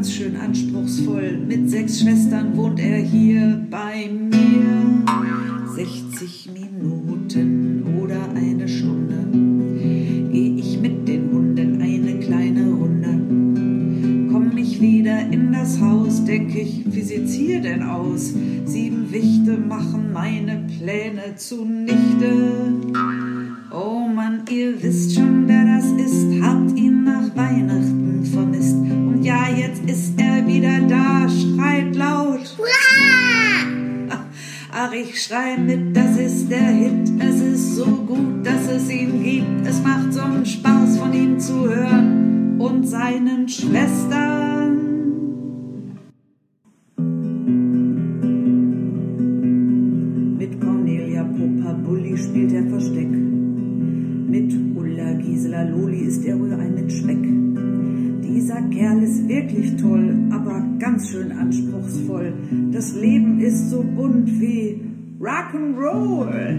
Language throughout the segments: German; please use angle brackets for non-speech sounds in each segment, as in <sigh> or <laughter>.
ganz schön anspruchsvoll. Mit sechs Schwestern wohnt er hier bei mir. 60 Minuten oder eine Stunde gehe ich mit den Hunden eine kleine Runde. Komm ich wieder in das Haus, denk ich, wie sieht's hier denn aus? Sieben Wichte machen meine Pläne zunichte. Ich schrei mit, das ist der Hit. Es ist so gut, dass es ihn gibt. Es macht so einen Spaß, von ihm zu hören und seinen Schwestern. Mit Cornelia Popa Bulli spielt er Versteck. Mit Ulla Gisela Loli ist er wohl ein mit Speck. Dieser Kerl ist wirklich toll, aber ganz schön anspruchsvoll. Das Leben ist so bunt wie Rock'n'Roll.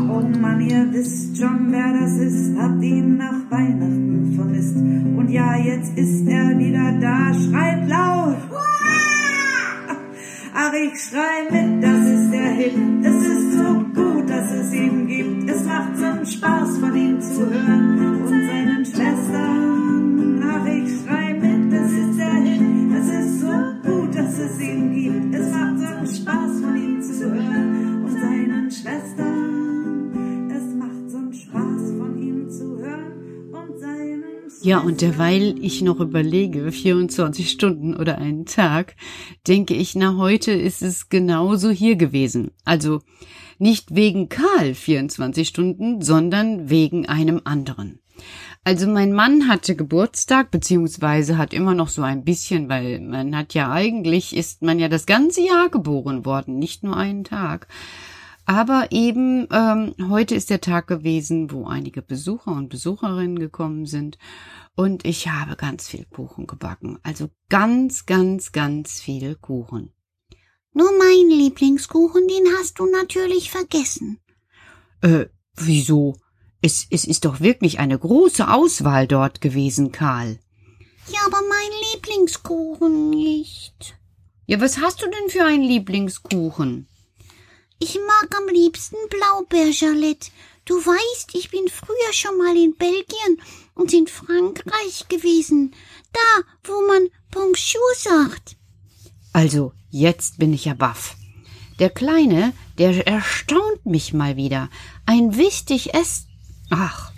Oh Mann, ihr wisst schon, wer das ist, habt ihn nach Weihnachten vermisst. Und ja, jetzt ist er wieder da, schreit laut. <laughs> Ach, ich schrei mit, das ist der Hit. Es ist so gut, dass es ihn gibt. Es macht so einen Spaß, von ihm zu hören Ja, und derweil ich noch überlege, 24 Stunden oder einen Tag, denke ich, na, heute ist es genauso hier gewesen. Also nicht wegen Karl 24 Stunden, sondern wegen einem anderen. Also mein Mann hatte Geburtstag, beziehungsweise hat immer noch so ein bisschen, weil man hat ja eigentlich, ist man ja das ganze Jahr geboren worden, nicht nur einen Tag. Aber eben ähm, heute ist der Tag gewesen, wo einige Besucher und Besucherinnen gekommen sind und ich habe ganz viel Kuchen gebacken. Also ganz, ganz, ganz viel Kuchen. Nur mein Lieblingskuchen, den hast du natürlich vergessen. Äh, wieso? Es, es ist doch wirklich eine große Auswahl dort gewesen, Karl. Ja, aber mein Lieblingskuchen nicht. Ja, was hast du denn für einen Lieblingskuchen? Ich mag am liebsten Blaubeerjalette. Du weißt, ich bin früher schon mal in Belgien und in Frankreich gewesen. Da, wo man Bonjour sagt. Also, jetzt bin ich ja baff. Der Kleine, der erstaunt mich mal wieder. Ein wichtig es. Ach,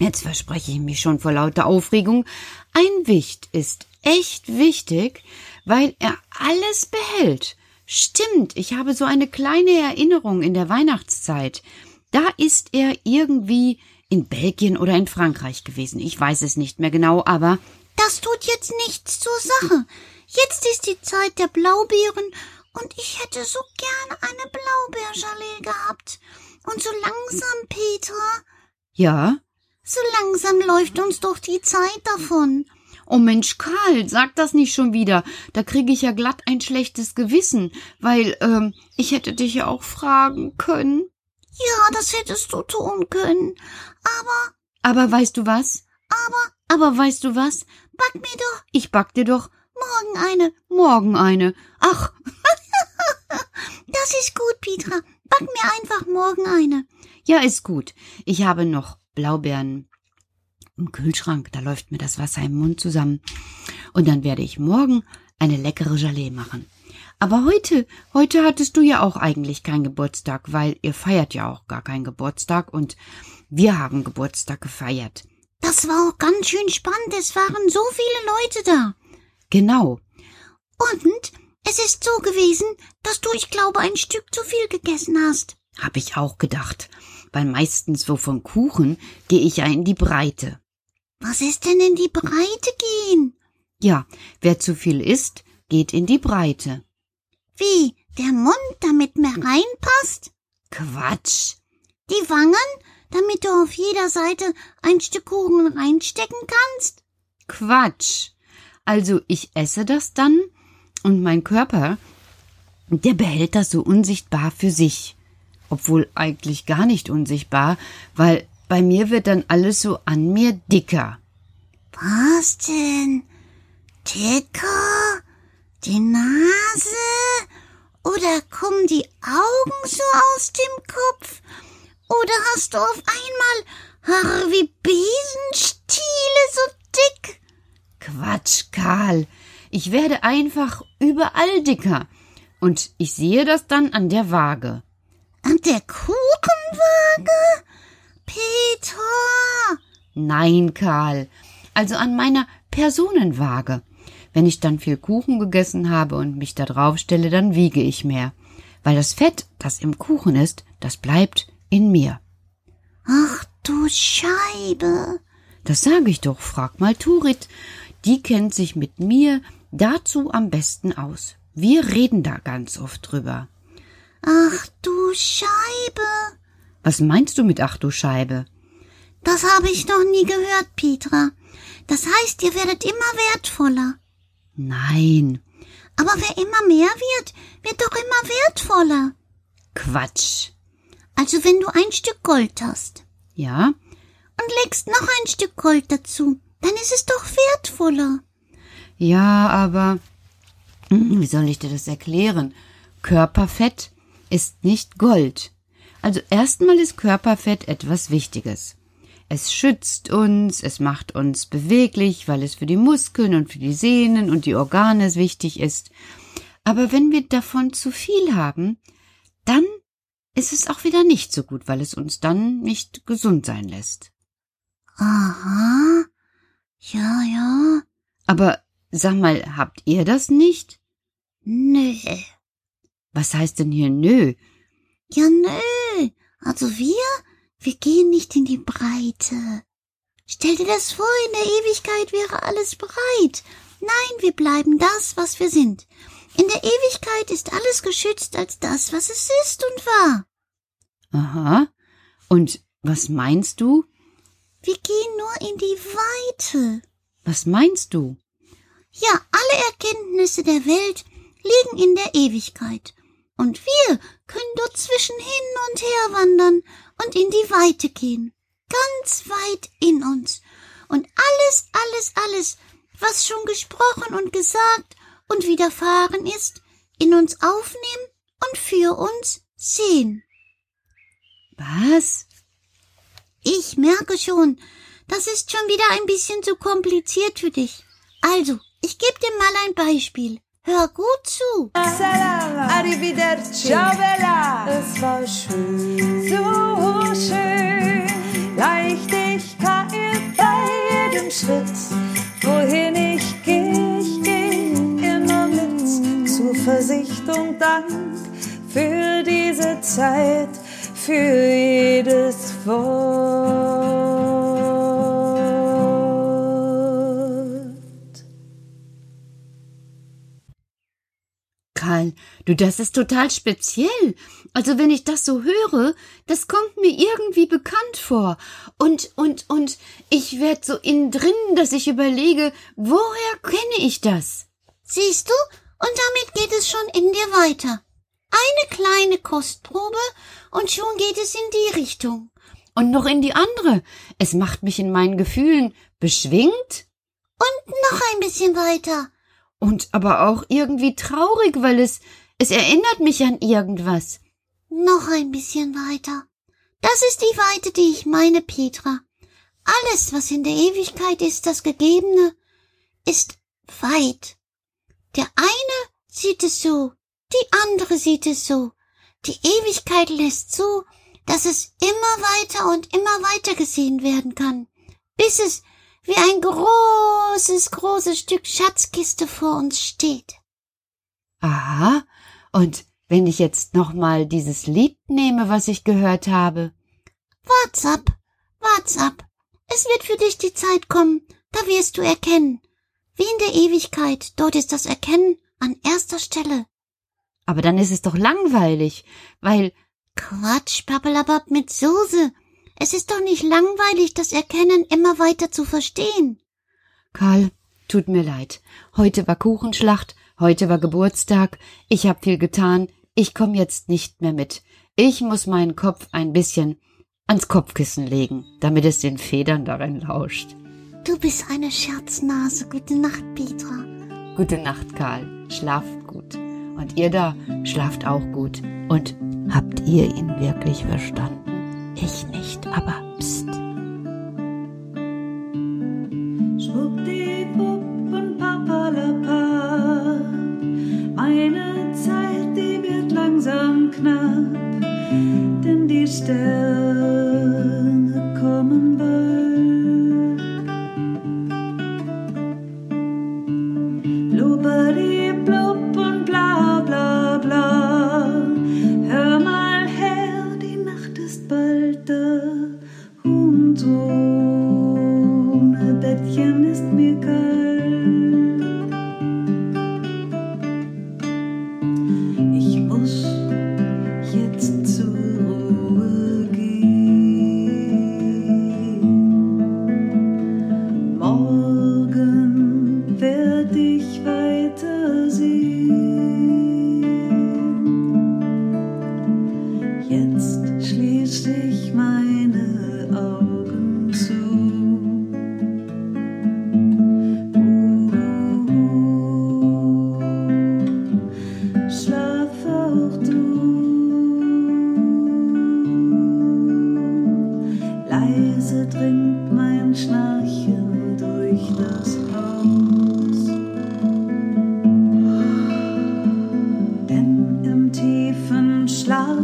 jetzt verspreche ich mich schon vor lauter Aufregung. Ein Wicht ist echt wichtig, weil er alles behält. Stimmt, ich habe so eine kleine Erinnerung in der Weihnachtszeit. Da ist er irgendwie in Belgien oder in Frankreich gewesen. Ich weiß es nicht mehr genau, aber Das tut jetzt nichts zur Sache. Jetzt ist die Zeit der Blaubeeren und ich hätte so gerne eine Blaubeergelee gehabt. Und so langsam, Petra, ja. so langsam läuft uns doch die Zeit davon. Oh Mensch, Karl, sag das nicht schon wieder. Da kriege ich ja glatt ein schlechtes Gewissen, weil ähm, ich hätte dich ja auch fragen können. Ja, das hättest du tun können. Aber, Aber weißt du was? aber, Aber weißt du was? back mir doch Ich back dir doch morgen eine. morgen eine. Ach, <laughs> Das ist gut, Petra. Back mir einfach morgen eine. ja, ist gut. Ich habe noch Blaubeeren im Kühlschrank. Da läuft mir das Wasser im Mund zusammen. Und dann werde ich morgen eine leckere Gelee machen. Aber heute, heute hattest du ja auch eigentlich keinen Geburtstag, weil ihr feiert ja auch gar keinen Geburtstag und wir haben Geburtstag gefeiert. Das war auch ganz schön spannend. Es waren so viele Leute da. Genau. Und es ist so gewesen, dass du, ich glaube, ein Stück zu viel gegessen hast. Hab ich auch gedacht. Weil meistens so vom Kuchen gehe ich ja in die Breite. Was ist denn in die Breite gehen? Ja, wer zu viel isst, geht in die Breite. Wie? Der Mund, damit mehr reinpasst? Quatsch. Die Wangen, damit du auf jeder Seite ein Stück Kuchen reinstecken kannst? Quatsch. Also ich esse das dann und mein Körper, der behält das so unsichtbar für sich. Obwohl eigentlich gar nicht unsichtbar, weil bei mir wird dann alles so an mir dicker. Was denn? Ticker? Die Nase? Oder kommen die Augen so aus dem Kopf? Oder hast du auf einmal Haare wie Besenstiele so dick? Quatsch, Karl. Ich werde einfach überall dicker. Und ich sehe das dann an der Waage. An der Kuchenwaage? Peter! Nein, Karl. Also an meiner Personenwaage. Wenn ich dann viel Kuchen gegessen habe und mich da drauf stelle, dann wiege ich mehr. Weil das Fett, das im Kuchen ist, das bleibt in mir. Ach du Scheibe! Das sage ich doch, frag mal Turit. Die kennt sich mit mir dazu am besten aus. Wir reden da ganz oft drüber. Ach du Scheibe! Was meinst du mit Ach du Scheibe? Das habe ich noch nie gehört, Petra. Das heißt, ihr werdet immer wertvoller. Nein. Aber wer immer mehr wird, wird doch immer wertvoller. Quatsch. Also wenn du ein Stück Gold hast Ja? und legst noch ein Stück Gold dazu, dann ist es doch wertvoller. Ja, aber <clears throat> wie soll ich dir das erklären? Körperfett ist nicht Gold. Also erstmal ist Körperfett etwas Wichtiges. Es schützt uns, es macht uns beweglich, weil es für die Muskeln und für die Sehnen und die Organe wichtig ist. Aber wenn wir davon zu viel haben, dann ist es auch wieder nicht so gut, weil es uns dann nicht gesund sein lässt. Aha. Ja, ja. Aber sag mal, habt ihr das nicht? Nö. Was heißt denn hier nö? Ja, nö. Also wir, wir gehen nicht in die Breite. Stell dir das vor, in der Ewigkeit wäre alles breit. Nein, wir bleiben das, was wir sind. In der Ewigkeit ist alles geschützt als das, was es ist und war. Aha. Und was meinst du? Wir gehen nur in die Weite. Was meinst du? Ja, alle Erkenntnisse der Welt liegen in der Ewigkeit. Und wir können dort zwischen hin und her wandern und in die Weite gehen. Ganz weit in uns. Und alles, alles, alles, was schon gesprochen und gesagt und widerfahren ist, in uns aufnehmen und für uns sehen. Was? Ich merke schon, das ist schon wieder ein bisschen zu kompliziert für dich. Also, ich gebe dir mal ein Beispiel. Hör gut zu. Salam, arrivederci. Ciao Bella, Es war schön, so schön. Leichtigkeit bei jedem Schritt. Wohin ich gehe, ich gehe immer mit. Zuversicht und Dank für diese Zeit, für jedes Wort. Karl, du, das ist total speziell. Also wenn ich das so höre, das kommt mir irgendwie bekannt vor. Und, und, und ich werd so innen drin, dass ich überlege, woher kenne ich das? Siehst du? Und damit geht es schon in dir weiter. Eine kleine Kostprobe und schon geht es in die Richtung. Und noch in die andere. Es macht mich in meinen Gefühlen beschwingt Und noch ein bisschen weiter. Und aber auch irgendwie traurig, weil es, es erinnert mich an irgendwas. Noch ein bisschen weiter. Das ist die Weite, die ich meine, Petra. Alles, was in der Ewigkeit ist, das Gegebene, ist weit. Der eine sieht es so, die andere sieht es so. Die Ewigkeit lässt zu, dass es immer weiter und immer weiter gesehen werden kann, bis es wie ein großes, großes Stück Schatzkiste vor uns steht. Aha. Und wenn ich jetzt noch mal dieses Lied nehme, was ich gehört habe. Wart's ab, wart's ab. Es wird für dich die Zeit kommen, da wirst du erkennen. Wie in der Ewigkeit, dort ist das Erkennen an erster Stelle. Aber dann ist es doch langweilig, weil Quatsch, Pappelabab mit Soße. Es ist doch nicht langweilig, das Erkennen immer weiter zu verstehen. Karl, tut mir leid. Heute war Kuchenschlacht, heute war Geburtstag, ich habe viel getan, ich komme jetzt nicht mehr mit. Ich muss meinen Kopf ein bisschen ans Kopfkissen legen, damit es den Federn darin lauscht. Du bist eine Scherznase. Gute Nacht, Petra. Gute Nacht, Karl. Schlaft gut. Und ihr da, schlaft auch gut. Und habt ihr ihn wirklich verstanden? Ich nicht, aber pst. Schwuppdiwupp und papalapa, meine Zeit, die wird langsam knapp, denn die Stelle.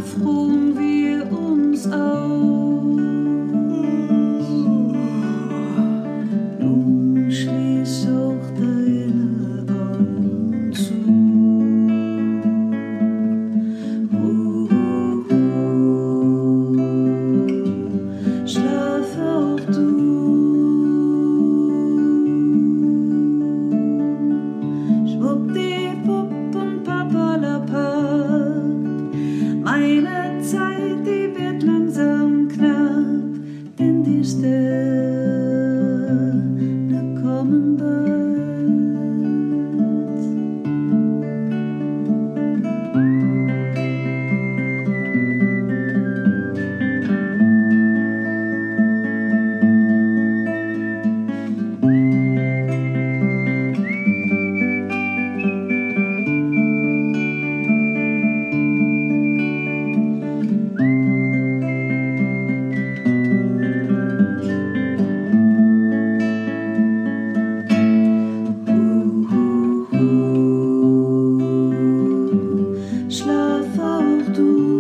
frohen wir uns auf. do.